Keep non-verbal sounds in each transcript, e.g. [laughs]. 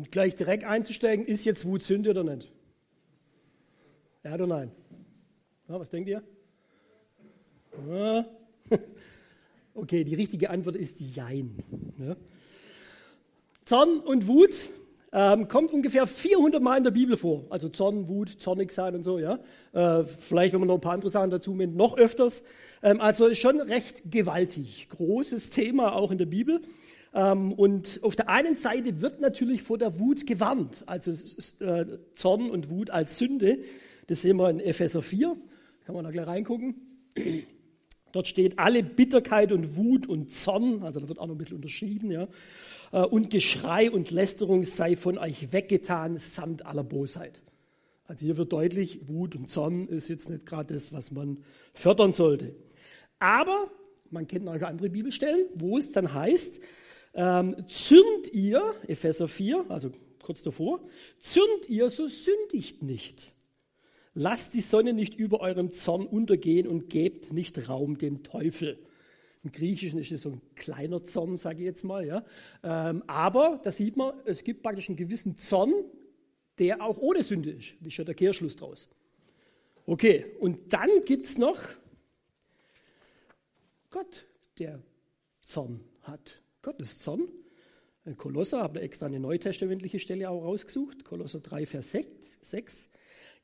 Und gleich direkt einzusteigen, ist jetzt Wut Sünde oder nicht? Ja oder nein? Ja, was denkt ihr? Ja. [laughs] Okay, die richtige Antwort ist Jein. Ja. Zorn und Wut ähm, kommt ungefähr 400 Mal in der Bibel vor. Also Zorn, Wut, zornig sein und so. Ja. Äh, vielleicht, wenn man noch ein paar andere Sachen dazu nimmt, noch öfters. Ähm, also schon recht gewaltig. Großes Thema auch in der Bibel. Ähm, und auf der einen Seite wird natürlich vor der Wut gewarnt. Also äh, Zorn und Wut als Sünde. Das sehen wir in Epheser 4. Kann man da gleich reingucken. [clears throat] Dort steht alle Bitterkeit und Wut und Zorn, also da wird auch noch ein bisschen unterschieden, ja, äh, und Geschrei und Lästerung sei von euch weggetan, samt aller Bosheit. Also hier wird deutlich, Wut und Zorn ist jetzt nicht gerade das, was man fördern sollte. Aber man kennt noch andere Bibelstellen, wo es dann heißt, ähm, zürnt ihr, Epheser 4, also kurz davor, zürnt ihr, so sündigt nicht. Lasst die Sonne nicht über eurem Zorn untergehen und gebt nicht Raum dem Teufel. Im Griechischen ist es so ein kleiner Zorn, sage ich jetzt mal. Ja. Ähm, aber da sieht man, es gibt praktisch einen gewissen Zorn, der auch ohne Sünde ist. Wie ist der Kehrschluss draus. Okay, und dann gibt es noch Gott, der Zorn hat. Gott ist Zorn. Kolosser, habe extra eine neutestamentliche Stelle auch rausgesucht. Kolosser 3, Vers 6.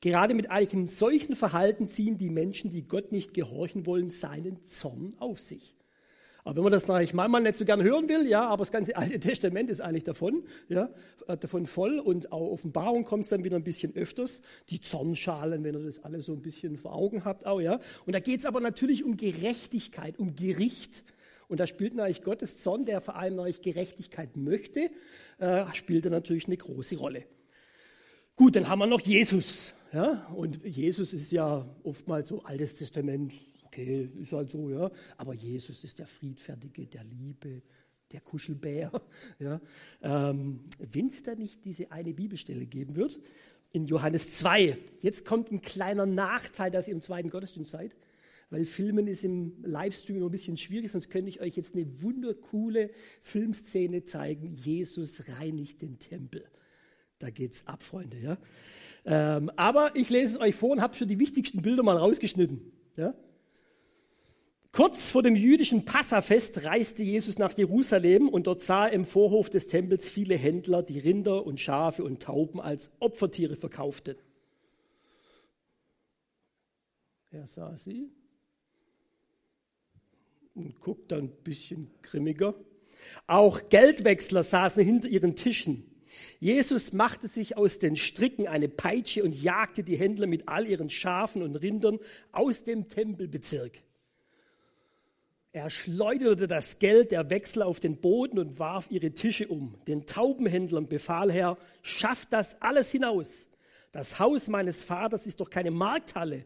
Gerade mit einem solchen Verhalten ziehen die Menschen, die Gott nicht gehorchen wollen, seinen Zorn auf sich. Aber wenn man das natürlich manchmal nicht so gern hören will, ja, aber das ganze [laughs] Alte Testament ist eigentlich davon, ja, äh, davon voll und auch Offenbarung kommt es dann wieder ein bisschen öfters. Die Zornschalen, wenn ihr das alles so ein bisschen vor Augen habt, auch, ja. Und da geht es aber natürlich um Gerechtigkeit, um Gericht. Und da spielt natürlich Gottes Zorn, der vor allem natürlich Gerechtigkeit möchte, äh, spielt da natürlich eine große Rolle. Gut, dann haben wir noch Jesus. Ja? Und Jesus ist ja oftmals so Altes Testament, okay, ist halt so, ja. Aber Jesus ist der Friedfertige, der Liebe, der Kuschelbär. [laughs] Ja. Ähm, Wenn es da nicht diese eine Bibelstelle geben wird, in Johannes 2, jetzt kommt ein kleiner Nachteil, dass ihr im zweiten Gottesdienst seid, weil Filmen ist im Livestream immer ein bisschen schwierig, sonst könnte ich euch jetzt eine wundercoole Filmszene zeigen. Jesus reinigt den Tempel. Da geht's ab, Freunde. Ja? Ähm, aber ich lese es euch vor und habe schon die wichtigsten Bilder mal rausgeschnitten. Ja? Kurz vor dem jüdischen Passafest reiste Jesus nach Jerusalem und dort sah er im Vorhof des Tempels viele Händler, die Rinder und Schafe und Tauben als Opfertiere verkauften. Er sah sie und guckte ein bisschen grimmiger. Auch Geldwechsler saßen hinter ihren Tischen. Jesus machte sich aus den Stricken eine Peitsche und jagte die Händler mit all ihren Schafen und Rindern aus dem Tempelbezirk. Er schleuderte das Geld der Wechsler auf den Boden und warf ihre Tische um. Den Taubenhändlern befahl er, schafft das alles hinaus. Das Haus meines Vaters ist doch keine Markthalle.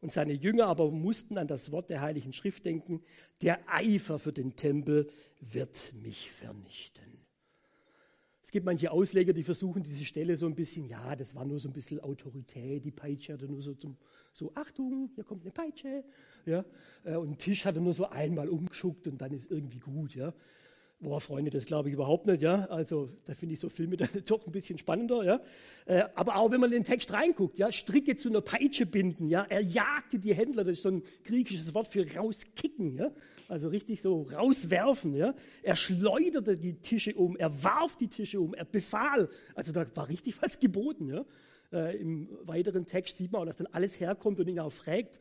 Und seine Jünger aber mussten an das Wort der Heiligen Schrift denken, der Eifer für den Tempel wird mich vernichten. Es gibt manche Ausleger, die versuchen diese Stelle so ein bisschen, ja, das war nur so ein bisschen Autorität, die Peitsche hatte nur so zum, so Achtung, hier kommt eine Peitsche, ja, äh, und ein Tisch hatte nur so einmal umgeschuckt und dann ist irgendwie gut, ja. Boah, Freunde, das glaube ich überhaupt nicht, ja. Also da finde ich so Filme [laughs] dann doch ein bisschen spannender, ja. Äh, aber auch wenn man in den Text reinguckt, ja, Stricke zu einer Peitsche binden, ja. Er jagte die Händler, das ist so ein griechisches Wort für rauskicken, ja. Also richtig so rauswerfen, ja. Er schleuderte die Tische um, er warf die Tische um, er befahl. Also da war richtig was geboten, ja. Äh, Im weiteren Text sieht man auch, dass dann alles herkommt und ihn auch fragt,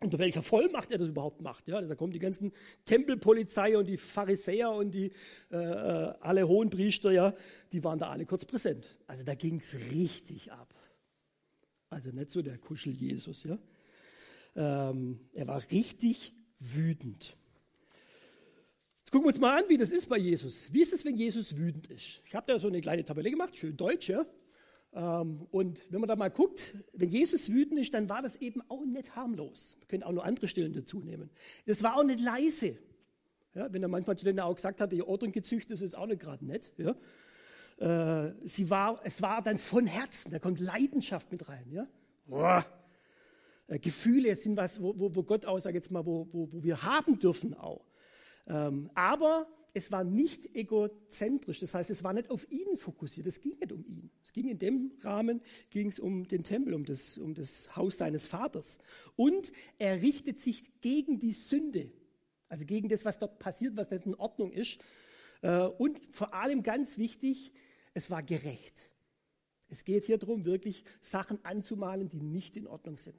unter welcher Vollmacht er das überhaupt macht. Ja, da kommen die ganzen Tempelpolizei und die Pharisäer und die äh, äh alle Hohenpriester, ja, die waren da alle kurz präsent. Also da ging es richtig ab. Also nicht so der Kuschel Jesus, ja. Ähm, er war richtig wütend. Jetzt gucken wir uns mal an, wie das ist bei Jesus. Wie ist es, wenn Jesus wütend ist? Ich habe da so eine kleine Tabelle gemacht, schön deutsch, ja. Ähm, und wenn man da mal guckt, wenn Jesus wütend ist, dann war das eben auch nicht harmlos. Wir können auch noch andere Stellen dazu nehmen. Das war auch nicht leise. Ja, wenn er manchmal zu denen auch gesagt hat, ihr Ordnung gezüchtet ist, ist auch nicht gerade nett. Ja. Äh, sie war, es war dann von Herzen, da kommt Leidenschaft mit rein. Ja. Boah. Äh, Gefühle sind was, wo, wo, wo Gott auch, sag jetzt mal, wo, wo, wo wir haben dürfen auch. Ähm, aber es war nicht egozentrisch, das heißt, es war nicht auf ihn fokussiert, es ging nicht um ihn. Es ging in dem Rahmen, ging es um den Tempel, um das, um das Haus seines Vaters. Und er richtet sich gegen die Sünde, also gegen das, was dort passiert, was nicht in Ordnung ist. Äh, und vor allem ganz wichtig, es war gerecht. Es geht hier darum, wirklich Sachen anzumalen, die nicht in Ordnung sind.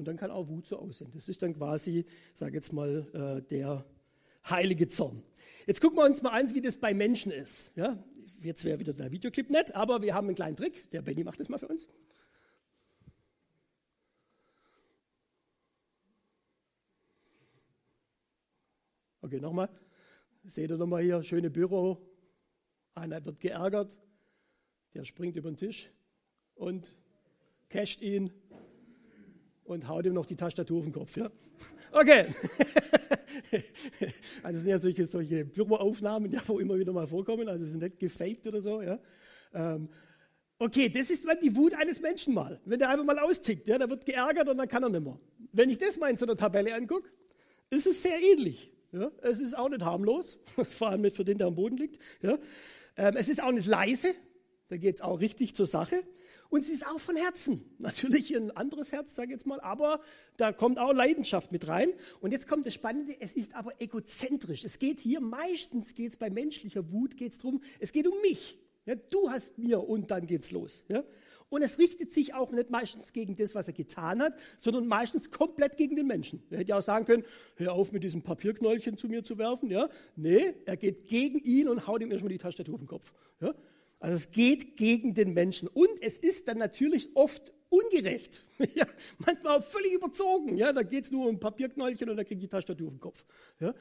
Und dann kann auch Wut so aussehen. Das ist dann quasi, sage jetzt mal, äh, der heilige Zorn. Jetzt gucken wir uns mal an, wie das bei Menschen ist. Ja, jetzt wäre wieder der Videoclip nett, aber wir haben einen kleinen Trick. Der Benny macht das mal für uns. Okay, nochmal. Seht ihr nochmal hier, schöne Büro. Einer wird geärgert, der springt über den Tisch und casht ihn und haut ihm noch die Tastatur auf den Kopf. Ja? [laughs] Okay. [laughs] also sind ja solche, solche Büroaufnahmen, ja, immer wieder mal vorkommen, also sind nicht gefaked oder so. Ja? Ähm, okay, das ist die Wut eines Menschen mal. Wenn der einfach mal austickt, ja, der wird geärgert und dann kann er nicht mehr. Wenn ich das mal in so einer Tabelle angucke, ist es sehr ähnlich. Ja? Es ist auch nicht harmlos, [laughs] vor allem nicht für den, der am Boden liegt. Ja? Ähm, es ist auch nicht leise, da geht es auch richtig zur Sache. Und sie ist auch von Herzen. [laughs] Natürlich ein anderes Herz, sage ich jetzt mal, aber da kommt auch Leidenschaft mit rein. Und jetzt kommt das Spannende, es ist aber egozentrisch. Es geht hier, meistens geht es bei menschlicher Wut, geht es darum, es geht um mich. Ja, du hast mir und dann geht's los. Ja? Und es richtet sich auch nicht meistens gegen das, was er getan hat, sondern meistens komplett gegen den Menschen. Er hätte ja auch sagen können, hör auf mit diesem Papierknäulchen zu mir zu werfen. Ja? Nee, er geht gegen ihn und haut ihm erstmal die Tastatur auf den Kopf. Ja? Also es geht gegen den Menschen. Und es ist dann natürlich oft ungerecht. [laughs] Ja, manchmal auch völlig überzogen. Ja, da geht es nur um Papierknäulchen und dann kriegt die Tastatur auf den Kopf. Ja,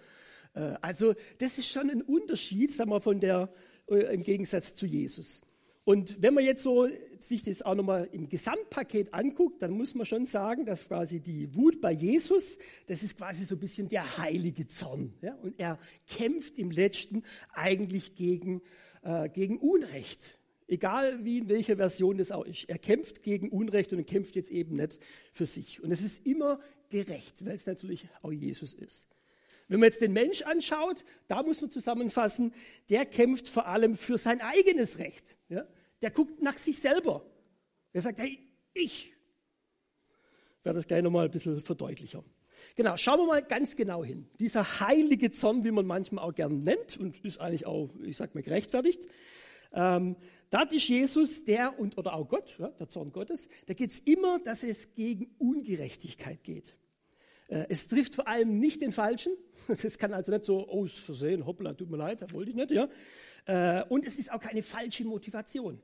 äh, also das ist schon ein Unterschied, sagen wir, von der, äh, im Gegensatz zu Jesus. Und wenn man jetzt so sich das auch nochmal im Gesamtpaket anguckt, dann muss man schon sagen, dass quasi die Wut bei Jesus, das ist quasi so ein bisschen der heilige Zorn. Ja? Und er kämpft im Letzten eigentlich gegen äh, gegen Unrecht. Egal wie in welcher Version das auch ist. Er kämpft gegen Unrecht und er kämpft jetzt eben nicht für sich. Und es ist immer gerecht, weil es natürlich auch Jesus ist. Wenn man jetzt den Mensch anschaut, da muss man zusammenfassen, der kämpft vor allem für sein eigenes Recht. Ja? Der guckt nach sich selber. Er sagt, hey, ich. Ich werde das gleich nochmal ein bisschen verdeutlicher. Genau, schauen wir mal ganz genau hin. Dieser heilige Zorn, wie man manchmal auch gern nennt, und ist eigentlich auch, ich sag mal, gerechtfertigt. Ähm, da ist Jesus, der und oder auch Gott, ja, der Zorn Gottes, da geht es immer, dass es gegen Ungerechtigkeit geht. Äh, es trifft vor allem nicht den Falschen. [laughs] Das kann also nicht so aus Versehen, hoppla, tut mir leid, das wollte ich nicht. Ja. Äh, und es ist auch keine falsche Motivation.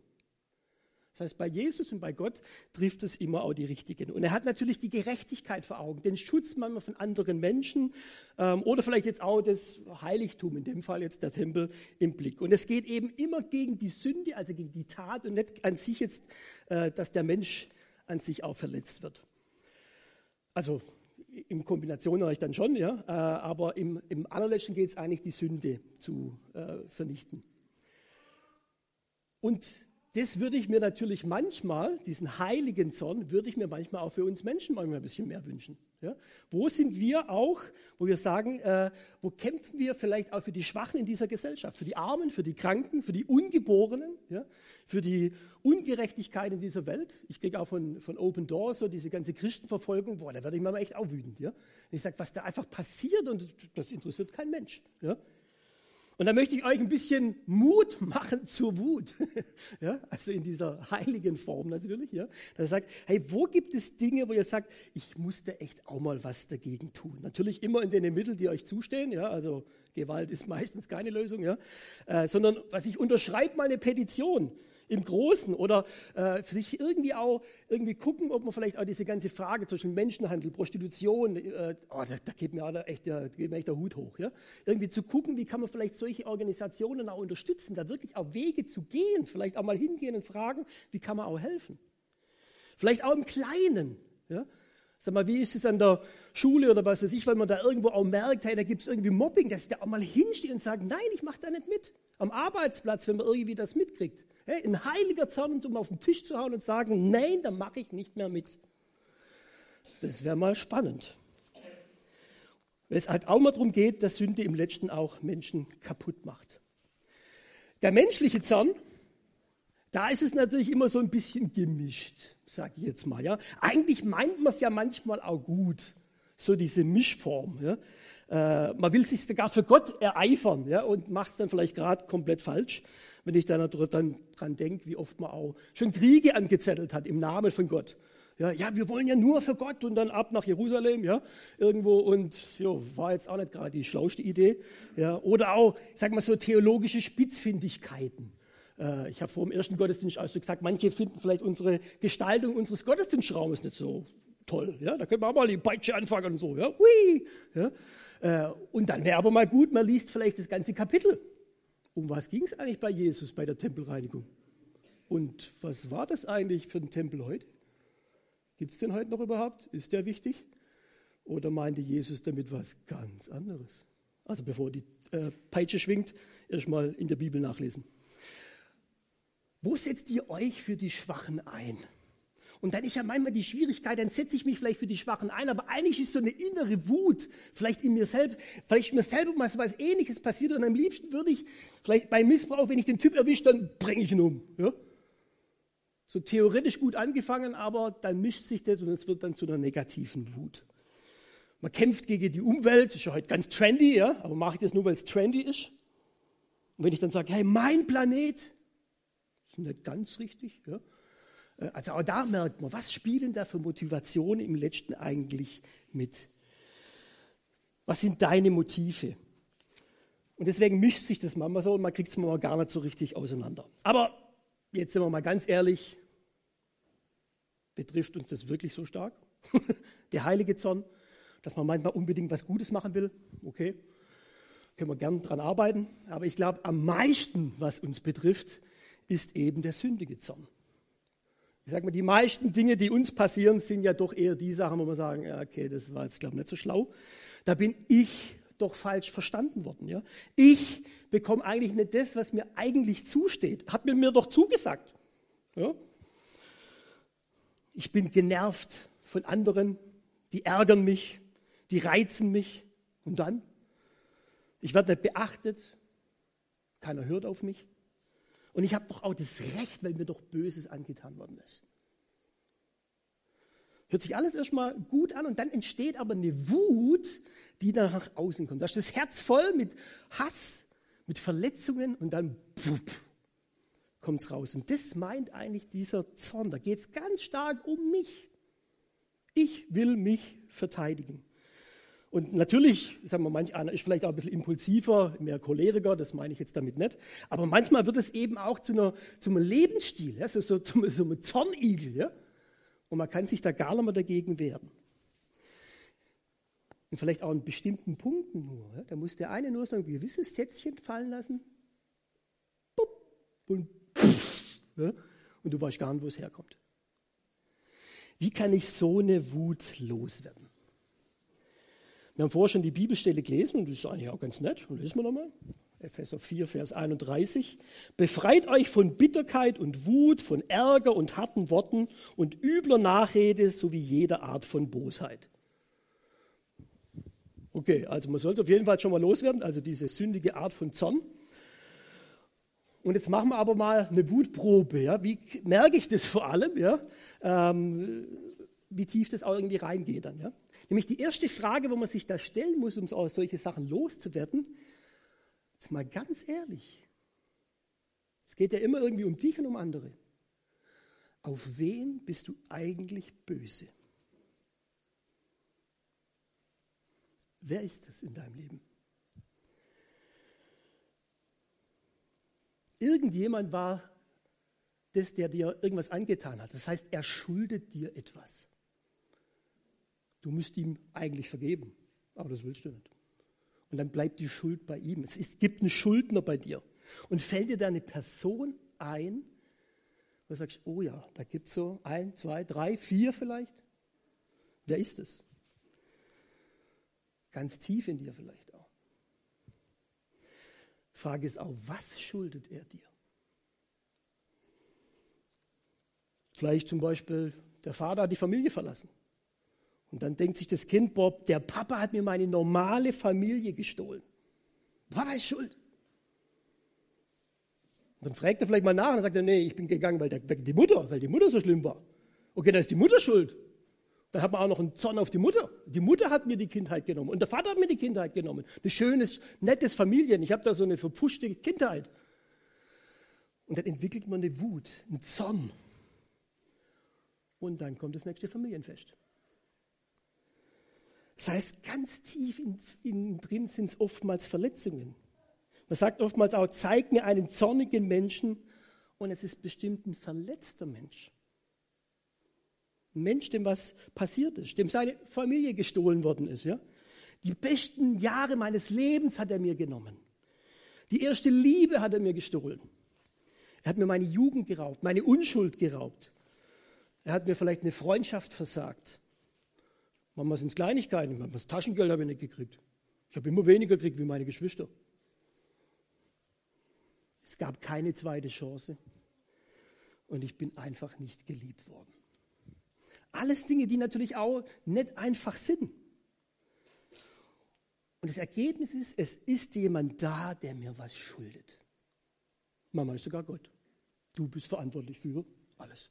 Das heißt, bei Jesus und bei Gott trifft es immer auch die Richtigen. Und er hat natürlich die Gerechtigkeit vor Augen, den Schutz manchmal von anderen Menschen ähm, oder vielleicht jetzt auch das Heiligtum, in dem Fall jetzt der Tempel im Blick. Und es geht eben immer gegen die Sünde, also gegen die Tat und nicht an sich jetzt, äh, dass der Mensch an sich auch verletzt wird. Also in Kombination natürlich dann schon, ja, äh, aber im, im allerletzten geht es eigentlich, die Sünde zu äh, vernichten. Und das würde ich mir natürlich manchmal, diesen heiligen Zorn, würde ich mir manchmal auch für uns Menschen manchmal ein bisschen mehr wünschen. Ja? Wo sind wir auch, wo wir sagen, äh, wo kämpfen wir vielleicht auch für die Schwachen in dieser Gesellschaft, für die Armen, für die Kranken, für die Ungeborenen, ja? für die Ungerechtigkeit in dieser Welt. Ich kriege auch von, von Open Doors so diese ganze Christenverfolgung, boah, da werde ich manchmal echt auch wütend. Ja? Und ich sage, was da einfach passiert und das interessiert kein Mensch. Ja? Und da möchte ich euch ein bisschen Mut machen zur Wut. [laughs] ja, also in dieser heiligen Form natürlich. Ja. Da sagt, hey, wo gibt es Dinge, wo ihr sagt, ich musste echt auch mal was dagegen tun? Natürlich immer in den Mitteln, die euch zustehen. Ja, also Gewalt ist meistens keine Lösung. Ja, äh, sondern was ich unterschreibe mal eine Petition im Großen oder äh, sich irgendwie auch irgendwie gucken, ob man vielleicht auch diese ganze Frage zwischen Menschenhandel, Prostitution, äh, oh, da, da, geht mir echt der, geht mir echt der Hut hoch. Ja? Irgendwie zu gucken, wie kann man vielleicht solche Organisationen auch unterstützen, da wirklich auch Wege zu gehen, vielleicht auch mal hingehen und fragen, wie kann man auch helfen. Vielleicht auch im Kleinen. Ja? Sag mal, wie ist es an der Schule oder was weiß ich, weil man da irgendwo auch merkt, hey, da gibt es irgendwie Mobbing, dass ich da auch mal hinstehe und sage, nein, ich mache da nicht mit. Am Arbeitsplatz, wenn man irgendwie das mitkriegt. Hey, ein heiliger Zorn, um auf den Tisch zu hauen und sagen, nein, da mache ich nicht mehr mit. Das wäre mal spannend. weil es halt auch mal darum geht, dass Sünde im letzten auch Menschen kaputt macht. Der menschliche Zorn, da ist es natürlich immer so ein bisschen gemischt, sage ich jetzt mal. Ja. Eigentlich meint man es ja manchmal auch gut, so diese Mischform. Ja. Äh, man will sich sogar für Gott ereifern ja, und macht es dann vielleicht gerade komplett falsch, wenn ich dann, dran denke, wie oft man auch schon Kriege angezettelt hat im Namen von Gott. Ja, ja, wir wollen ja nur für Gott und dann ab nach Jerusalem, ja, irgendwo und jo, war jetzt auch nicht gerade die schlauste Idee. Ja, oder auch, sag mal so, theologische Spitzfindigkeiten. Äh, ich habe vor dem ersten Gottesdienst also gesagt, manche finden vielleicht unsere Gestaltung unseres Gottesdienstraumes nicht so toll. Ja, da können wir auch mal die Peitsche anfangen und so. Ja, Hui, ja. Äh, und dann wäre aber mal gut, man liest vielleicht das ganze Kapitel. Um was ging es eigentlich bei Jesus bei der Tempelreinigung? Und was war das eigentlich für ein Tempel heute? Gibt es den heute noch überhaupt? Ist der wichtig? Oder meinte Jesus damit was ganz anderes? Also bevor die äh, Peitsche schwingt, erstmal in der Bibel nachlesen. Wo setzt ihr euch für die Schwachen ein? Und dann ist ja manchmal die Schwierigkeit, dann setze ich mich vielleicht für die Schwachen ein, aber eigentlich ist so eine innere Wut, vielleicht in mir selbst, vielleicht mir selber mal so was Ähnliches passiert und am liebsten würde ich, vielleicht bei Missbrauch, wenn ich den Typ erwische, dann bringe ich ihn um. Ja? So theoretisch gut angefangen, aber dann mischt sich das und es wird dann zu einer negativen Wut. Man kämpft gegen die Umwelt, ist ja heute ganz trendy, ja, aber mache ich das nur, weil es trendy ist? Und wenn ich dann sage, hey, mein Planet, ist nicht ganz richtig, ja. Äh, also auch da merkt man, was spielen da für Motivationen im Letzten eigentlich mit? Was sind deine Motive? Und deswegen mischt sich das manchmal so und man kriegt es manchmal gar nicht so richtig auseinander. Aber Jetzt sind wir mal ganz ehrlich, betrifft uns das wirklich so stark? [laughs] Der heilige Zorn, dass man manchmal unbedingt was Gutes machen will, okay, können wir gern dran arbeiten. Aber ich glaube, am meisten, was uns betrifft, ist eben der sündige Zorn. Ich sage mal, die meisten Dinge, die uns passieren, sind ja doch eher die Sachen, wo wir sagen, ja, okay, das war jetzt, glaube ich, nicht so schlau. Da bin ich doch falsch verstanden worden. Ja? Ich bekomme eigentlich nicht das, was mir eigentlich zusteht. Hat mir mir doch zugesagt. Ja? Ich bin genervt von anderen, die ärgern mich, die reizen mich. Und dann? Ich werde nicht beachtet, keiner hört auf mich. Und ich habe doch auch das Recht, weil mir doch Böses angetan worden ist. Hört sich alles erstmal gut an und dann entsteht aber eine Wut, die dann nach außen kommt. Da ist das Herz voll mit Hass, mit Verletzungen und dann kommt es raus. Und das meint eigentlich dieser Zorn. Da geht es ganz stark um mich. Ich will mich verteidigen. Und natürlich, sagen wir, manch einer ist vielleicht auch ein bisschen impulsiver, mehr Choleriker, das meine ich jetzt damit nicht. Aber manchmal wird es eben auch zu, einer, zu einem Lebensstil, ja, so, so, zum, so einem Zornigel. Ja? Und man kann sich da gar nicht mehr dagegen wehren. Und vielleicht auch an bestimmten Punkten nur. Ja? Da muss der eine nur so ein gewisses Sätzchen fallen lassen. Und, ja? und du weißt gar nicht, wo es herkommt. Wie kann ich so eine Wut loswerden? Wir haben vorher schon die Bibelstelle gelesen und das ist eigentlich auch ganz nett. Und lesen wir nochmal. Epheser 4, Vers 31. Befreit euch von Bitterkeit und Wut, von Ärger und harten Worten und übler Nachrede sowie jeder Art von Bosheit. Okay, also man sollte auf jeden Fall schon mal loswerden, also diese sündige Art von Zorn. Und jetzt machen wir aber mal eine Wutprobe. Ja? Wie merke ich das vor allem? Ja? Ähm, wie tief das auch irgendwie reingeht dann. Ja? Nämlich die erste Frage, wo man sich da stellen muss, um solche Sachen loszuwerden, jetzt mal ganz ehrlich, es geht ja immer irgendwie um dich und um andere. Auf wen bist du eigentlich böse? Wer ist es in deinem Leben? Irgendjemand war das, der dir irgendwas angetan hat. Das heißt, er schuldet dir etwas. Du musst ihm eigentlich vergeben, aber das willst du nicht. Und dann bleibt die Schuld bei ihm. Es ist, gibt einen Schuldner bei dir. Und fällt dir da eine Person ein, wo du sagst, oh ja, da gibt es so ein, zwei, drei, vier vielleicht. Wer ist es? Ganz tief in dir vielleicht auch. Frage ist auch, was schuldet er dir? Vielleicht zum Beispiel, der Vater hat die Familie verlassen. Und dann denkt sich das Kind, Bob, der Papa hat mir meine normale Familie gestohlen. Papa ist schuld. Und dann fragt er vielleicht mal nach und sagt er, nee, ich bin gegangen, weil der, die Mutter, weil die Mutter so schlimm war. Okay, dann ist die Mutter schuld. Dann hat man auch noch einen Zorn auf die Mutter. Die Mutter hat mir die Kindheit genommen und der Vater hat mir die Kindheit genommen. Ein schönes, nettes Familien. Ich habe da so eine verpfuschte Kindheit. Und dann entwickelt man eine Wut, einen Zorn. Und dann kommt das nächste Familienfest. Das heißt, ganz tief in, in drin sind es oftmals Verletzungen. Man sagt oftmals auch, zeig mir einen zornigen Menschen und es ist bestimmt ein verletzter Mensch. Ein Mensch, dem was passiert ist, dem seine Familie gestohlen worden ist. Ja? Die besten Jahre meines Lebens hat er mir genommen. Die erste Liebe hat er mir gestohlen. Er hat mir meine Jugend geraubt, meine Unschuld geraubt. Er hat mir vielleicht eine Freundschaft versagt. Manchmal sind es Kleinigkeiten, manchmal das Taschengeld habe ich nicht gekriegt. Ich habe immer weniger gekriegt wie meine Geschwister. Es gab keine zweite Chance und ich bin einfach nicht geliebt worden. Alles Dinge, die natürlich auch nicht einfach sind. Und das Ergebnis ist, es ist jemand da, der mir was schuldet. Mama ist sogar Gott. Du bist verantwortlich für alles.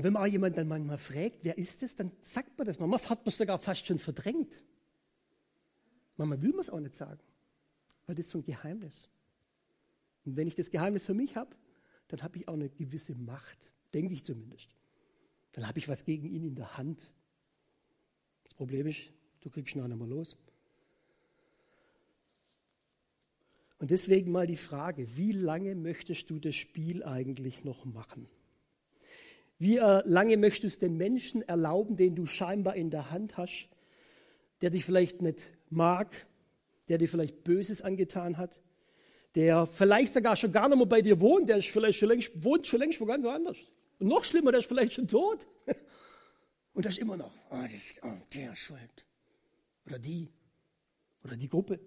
Und wenn man auch jemand dann manchmal fragt, wer ist es, dann sagt man das. Manchmal hat man es sogar fast schon verdrängt. Manchmal will man es auch nicht sagen, weil das ist so ein Geheimnis. Und wenn ich das Geheimnis für mich habe, dann habe ich auch eine gewisse Macht, denke ich zumindest. Dann habe ich was gegen ihn in der Hand. Das Problem ist, du kriegst ihn auch nicht mehr los. Und deswegen mal die Frage, wie lange möchtest du das Spiel eigentlich noch machen? Wie äh, lange möchtest du den Menschen erlauben, den du scheinbar in der Hand hast, der dich vielleicht nicht mag, der dir vielleicht Böses angetan hat, der vielleicht sogar schon gar nicht mehr bei dir wohnt, der ist vielleicht schon längst, wohnt schon längst wo ganz anders. Und noch schlimmer, der ist vielleicht schon tot. [laughs] Und das ist immer noch, oh, das, oh, der ist schuld. Oder die. Oder die Gruppe.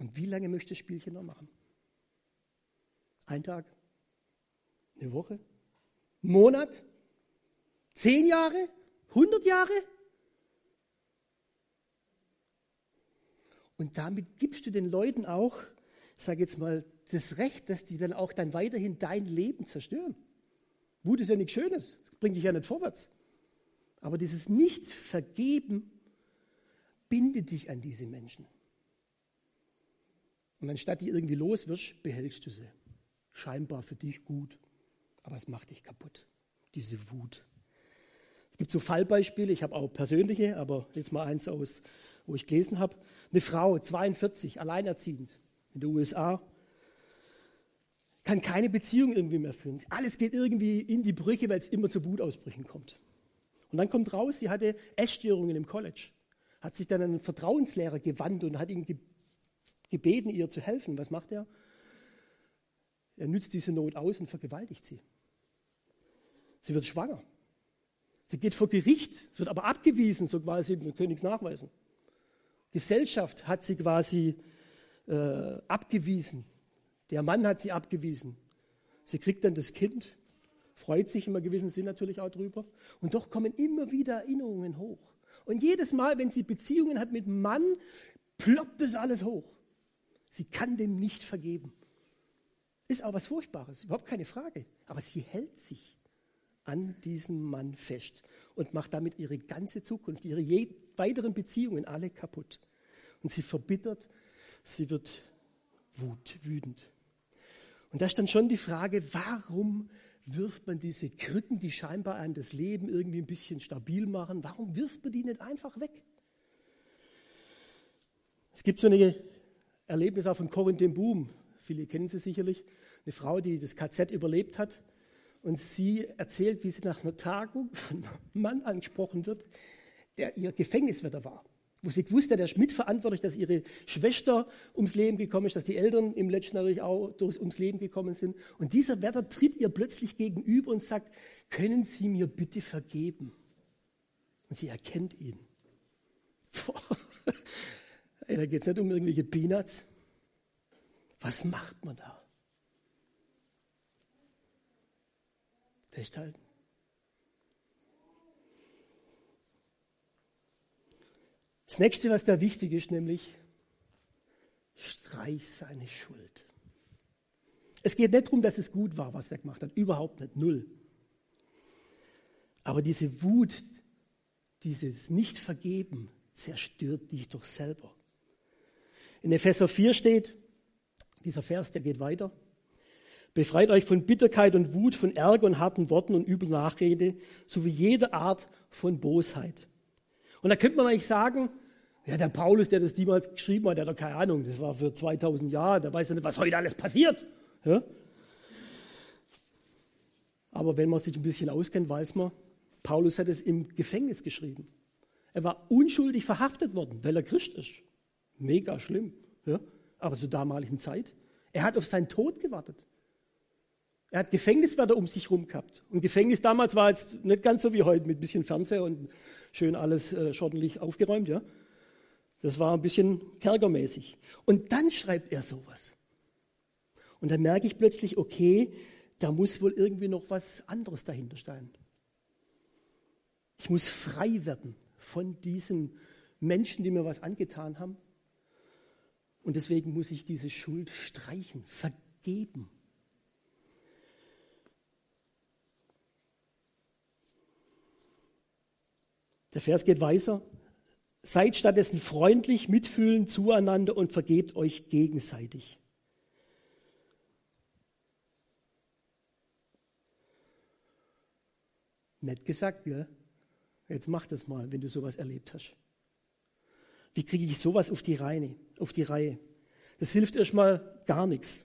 Und wie lange möchte das Spielchen noch machen? Ein Tag? Eine Woche? Monat? Zehn Jahre? Hundert Jahre? Und damit gibst du den Leuten auch, sage jetzt mal, das Recht, dass die dann auch dann weiterhin dein Leben zerstören. Wut ist ja nichts Schönes, bringt dich ja nicht vorwärts. Aber dieses Nicht-Vergeben bindet dich an diese Menschen. Und anstatt die irgendwie los wirst, behältst du sie. Scheinbar für dich gut, aber es macht dich kaputt, diese Wut. Es gibt so Fallbeispiele, ich habe auch persönliche, aber jetzt mal eins aus, wo ich gelesen habe. Eine Frau, 42, alleinerziehend in den USA, kann keine Beziehung irgendwie mehr führen. Alles geht irgendwie in die Brüche, weil es immer zu Wutausbrüchen kommt. Und dann kommt raus, sie hatte Essstörungen im College, hat sich dann an einen Vertrauenslehrer gewandt und hat ihn gebeten, ihr zu helfen. Was macht er? Er nützt diese Not aus und vergewaltigt sie. Sie wird schwanger. Sie geht vor Gericht, es wird aber abgewiesen, so quasi, können nichts nachweisen. Gesellschaft hat sie quasi äh, abgewiesen. Der Mann hat sie abgewiesen. Sie kriegt dann das Kind, freut sich im gewissen Sinn natürlich auch drüber. Und doch kommen immer wieder Erinnerungen hoch. Und jedes Mal, wenn sie Beziehungen hat mit dem Mann, ploppt das alles hoch. Sie kann dem nicht vergeben. Ist auch was Furchtbares, überhaupt keine Frage. Aber sie hält sich an diesen Mann fest und macht damit ihre ganze Zukunft, ihre weiteren Beziehungen alle kaputt. Und sie verbittert, sie wird wut, wütend. Und da ist dann schon die Frage, warum wirft man diese Krücken, die scheinbar einem das Leben irgendwie ein bisschen stabil machen, warum wirft man die nicht einfach weg? Es gibt so eine Erlebnis auch von Corinne den Boom. Viele kennen sie sicherlich. Eine Frau, die das KZ überlebt hat. Und sie erzählt, wie sie nach einer Tagung von einem Mann angesprochen wird, der ihr Gefängniswärter war. Wo sie gewusst hat, er ist mitverantwortlich, dass ihre Schwester ums Leben gekommen ist, dass die Eltern im letzten natürlich auch ums Leben gekommen sind. Und dieser Wärter tritt ihr plötzlich gegenüber und sagt, können Sie mir bitte vergeben? Und sie erkennt ihn. [laughs] Ey, da geht es nicht um irgendwelche Peanuts. Was macht man da? festhalten. Das nächste, was da wichtig ist, nämlich streich seine Schuld. Es geht nicht darum, dass es gut war, was er gemacht hat. Überhaupt nicht. Null. Aber diese Wut, dieses Nichtvergeben zerstört dich doch selber. In Epheser 4 steht, dieser Vers, der geht weiter. Befreit euch von Bitterkeit und Wut, von Ärger und harten Worten und übel Nachrede, sowie jeder Art von Bosheit. Und da könnte man eigentlich sagen, ja, der Paulus, der das damals geschrieben hat, der hat doch keine Ahnung, das war für 2000 Jahre, der weiß ja nicht, was heute alles passiert. Ja? Aber wenn man sich ein bisschen auskennt, weiß man, Paulus hat es im Gefängnis geschrieben. Er war unschuldig verhaftet worden, weil er Christ ist. Mega schlimm. Ja? Aber zur damaligen Zeit. Er hat auf seinen Tod gewartet. Er hat Gefängniswärter um sich herum gehabt. Und Gefängnis damals war jetzt nicht ganz so wie heute mit ein bisschen Fernseher und schön alles äh, ordentlich aufgeräumt. Ja? Das war ein bisschen kerkermäßig. Und dann schreibt er sowas. Und dann merke ich plötzlich, okay, da muss wohl irgendwie noch was anderes dahinter stehen. Ich muss frei werden von diesen Menschen, die mir was angetan haben. Und deswegen muss ich diese Schuld streichen, vergeben. Der Vers geht weiter. Seid stattdessen freundlich, mitfühlend zueinander und vergebt euch gegenseitig. Nett gesagt, gell? Jetzt mach das mal, wenn du sowas erlebt hast. Wie kriege ich sowas auf die, Reihe, auf die Reihe? Das hilft erstmal gar nichts.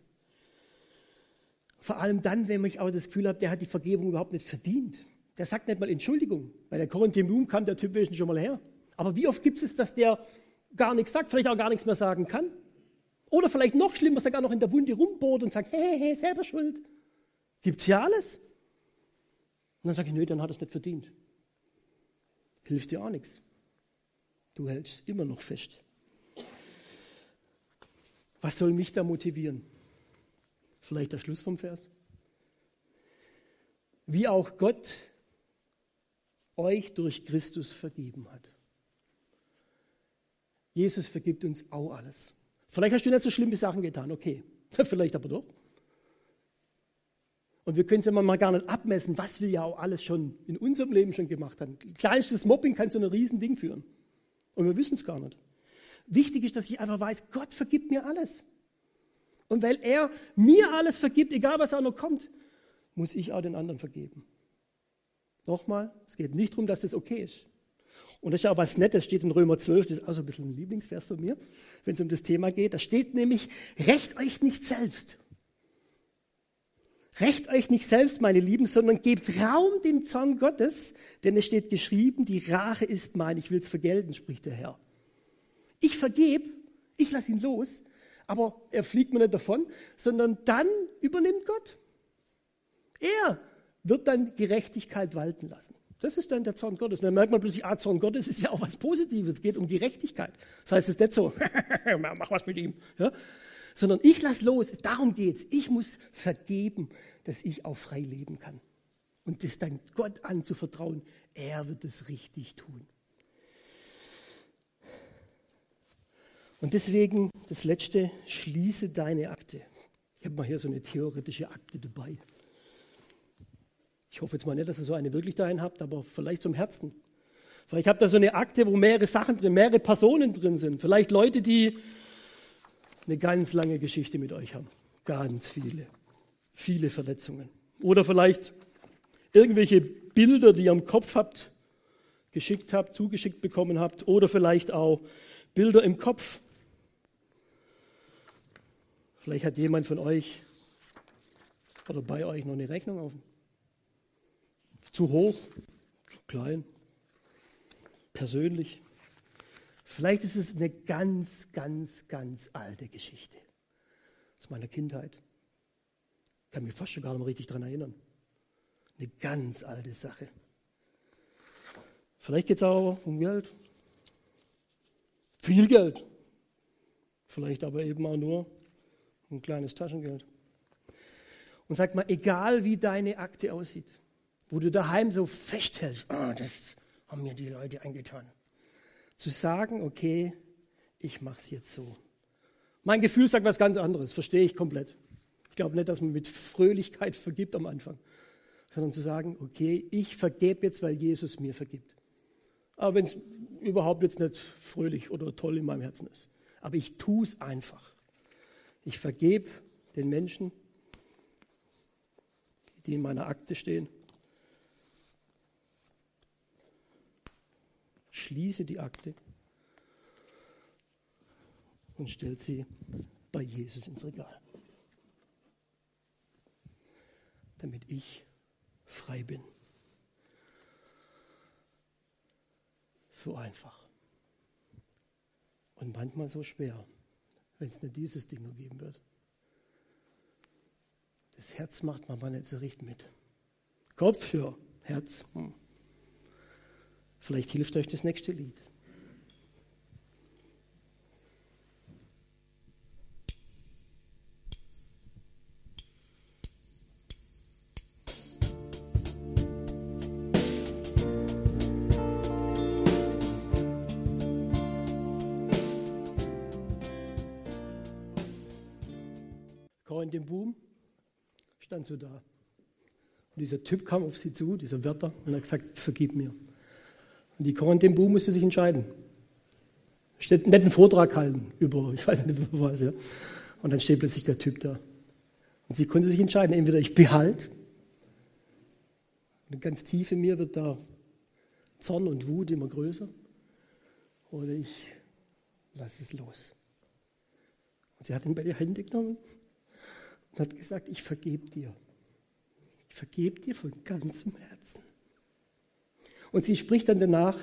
Vor allem dann, wenn ich auch das Gefühl habe, der hat die Vergebung überhaupt nicht verdient. Der sagt nicht mal Entschuldigung. Bei der Korinthium kam der Typ schon mal her. Aber wie oft gibt es, dass der gar nichts sagt, vielleicht auch gar nichts mehr sagen kann? Oder vielleicht noch schlimmer, dass er gar noch in der Wunde rumbohrt und sagt, hey, hey, selber schuld. Gibt's ja alles. Und dann sage ich, nö, dann hat er es nicht verdient. Hilft dir auch nichts. Du hältst immer noch fest. Was soll mich da motivieren? Vielleicht der Schluss vom Vers. Wie auch Gott euch durch Christus vergeben hat. Jesus vergibt uns auch alles. Vielleicht hast du nicht so schlimme Sachen getan, okay. [laughs] Vielleicht aber doch. Und wir können es ja mal gar nicht abmessen, was wir ja auch alles schon in unserem Leben schon gemacht haben. Kleinstes Mobbing kann zu einem riesen Ding führen. Und wir wissen es gar nicht. Wichtig ist, dass ich einfach weiß, Gott vergibt mir alles. Und weil er mir alles vergibt, egal was auch noch kommt, muss ich auch den anderen vergeben. Nochmal, es geht nicht darum, dass das okay ist. Und das ist auch was Nettes, steht in Römer 12, das ist auch so ein bisschen ein Lieblingsvers von mir, wenn es um das Thema geht. Da steht nämlich, recht euch nicht selbst. Recht euch nicht selbst, meine Lieben, sondern gebt Raum dem Zorn Gottes, denn es steht geschrieben, die Rache ist mein, ich will es vergelten, spricht der Herr. Ich vergebe, ich lasse ihn los, aber er fliegt mir nicht davon, sondern dann übernimmt Gott. Er wird dann Gerechtigkeit walten lassen. Das ist dann der Zorn Gottes. Und dann merkt man plötzlich, ah, Zorn Gottes ist ja auch was Positives. Es geht um Gerechtigkeit. Das heißt, es ist nicht so, [laughs] mach was mit ihm. Ja? sondern ich lasse los. Darum geht's. Ich muss vergeben, dass ich auch frei leben kann. Und das dann Gott anzuvertrauen, er wird es richtig tun. Und deswegen das letzte, schließe deine Akte. Ich habe mal hier so eine theoretische Akte dabei. Ich hoffe jetzt mal nicht, dass ihr so eine wirklich dahin habt, aber vielleicht zum Herzen. Vielleicht habt ihr so eine Akte, wo mehrere Sachen drin, mehrere Personen drin sind. Vielleicht Leute, die eine ganz lange Geschichte mit euch haben. Ganz viele. Viele Verletzungen. Oder vielleicht irgendwelche Bilder, die ihr im Kopf habt, geschickt habt, zugeschickt bekommen habt. Oder vielleicht auch Bilder im Kopf. Vielleicht hat jemand von euch oder bei euch noch eine Rechnung offen. Zu hoch, zu klein, persönlich. Vielleicht ist es eine ganz, ganz, ganz alte Geschichte aus meiner Kindheit. Ich kann mich fast schon gar nicht mehr richtig daran erinnern. Eine ganz alte Sache. Vielleicht geht es auch um Geld. Viel Geld. Vielleicht aber eben auch nur ein kleines Taschengeld. Und sag mal, egal wie deine Akte aussieht, wo du daheim so festhältst, oh, das haben mir die Leute eingetan Zu sagen, okay, ich mache es jetzt so. Mein Gefühl sagt was ganz anderes, verstehe ich komplett. Ich glaube nicht, dass man mit Fröhlichkeit vergibt am Anfang, sondern zu sagen, okay, ich vergebe jetzt, weil Jesus mir vergibt. Aber wenn es überhaupt jetzt nicht fröhlich oder toll in meinem Herzen ist. Aber ich tue es einfach. Ich vergebe den Menschen, die in meiner Akte stehen. Schließe die Akte und stelle sie bei Jesus ins Regal. Damit ich frei bin. So einfach. Und manchmal so schwer, wenn es nicht dieses Ding nur geben wird. Das Herz macht manchmal nicht so richtig mit. Kopf, ja, Herz. Hm. Vielleicht hilft euch das nächste Lied. dem Boom, stand so da. Und dieser Typ kam auf sie zu, dieser Wärter, und hat gesagt, vergib mir. Und die dem Boom musste sich entscheiden. Steht einen netten Vortrag halten über, ich weiß nicht über [laughs] was, ja. Und dann steht plötzlich der Typ da. Und sie konnte sich entscheiden, entweder ich behalte, und ganz tief in mir wird da Zorn und Wut immer größer, oder ich lasse es los. Und sie hat ihn bei die Hände genommen und hat gesagt, ich vergebe dir. Ich vergebe dir von ganzem Herzen. Und sie spricht dann danach,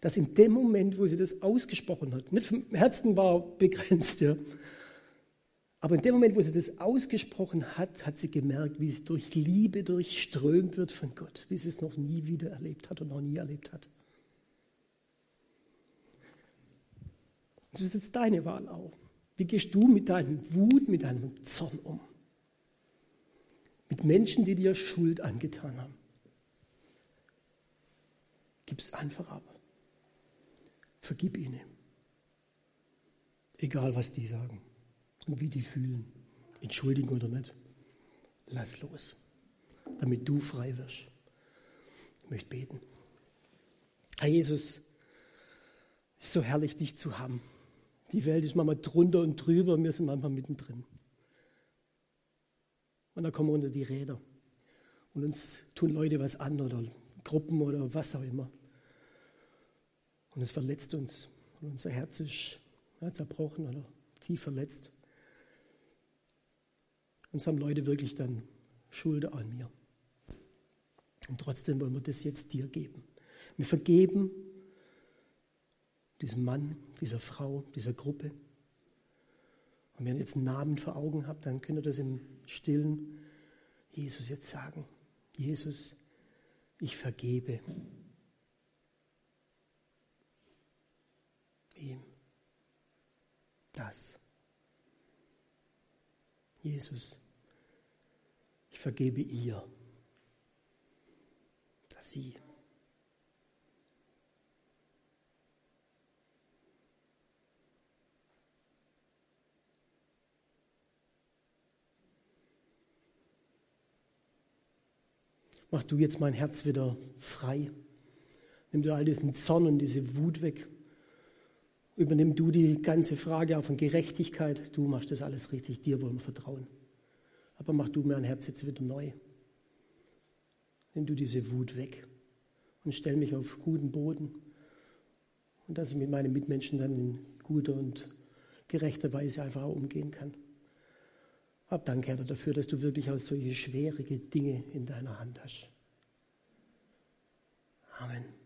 dass in dem Moment, wo sie das ausgesprochen hat, nicht vom Herzen war begrenzt, ja, aber in dem Moment, wo sie das ausgesprochen hat, hat sie gemerkt, wie es durch Liebe durchströmt wird von Gott, wie sie es noch nie wieder erlebt hat und noch nie erlebt hat. Das ist jetzt deine Wahl auch. Wie gehst du mit deinem Wut, mit deinem Zorn um? mit Menschen, die dir Schuld angetan haben. Gib es einfach ab. Vergib ihnen. Egal, was die sagen und wie die fühlen. Entschuldigen oder nicht. Lass los, damit du frei wirst. Ich möchte beten. Herr Jesus, es ist so herrlich, dich zu haben. Die Welt ist manchmal drunter und drüber, wir sind manchmal mittendrin. Und dann kommen wir unter die Räder. Und uns tun Leute was an oder Gruppen oder was auch immer. Und es verletzt uns. Und unser Herz ist ja, zerbrochen oder tief verletzt. Uns haben Leute wirklich dann Schuld an mir. Und trotzdem wollen wir das jetzt dir geben. Wir vergeben diesem Mann, dieser Frau, dieser Gruppe. Und wenn ihr jetzt einen Namen vor Augen habt, dann könnt ihr das im Stillen Jesus jetzt sagen. Jesus, ich vergebe ihm das. Jesus, ich vergebe ihr, dass sie Mach du jetzt mein Herz wieder frei. Nimm du all diesen Zorn und diese Wut weg. Übernimm du die ganze Frage auch von Gerechtigkeit. Du machst das alles richtig. Dir wollen wir vertrauen. Aber mach du mein Herz jetzt wieder neu. Nimm du diese Wut weg und stell mich auf guten Boden. Und dass ich mit meinen Mitmenschen dann in guter und gerechter Weise einfach auch umgehen kann. Hab Dank, Herr, dafür, dass du wirklich auch solche schwierige Dinge in deiner Hand hast. Amen.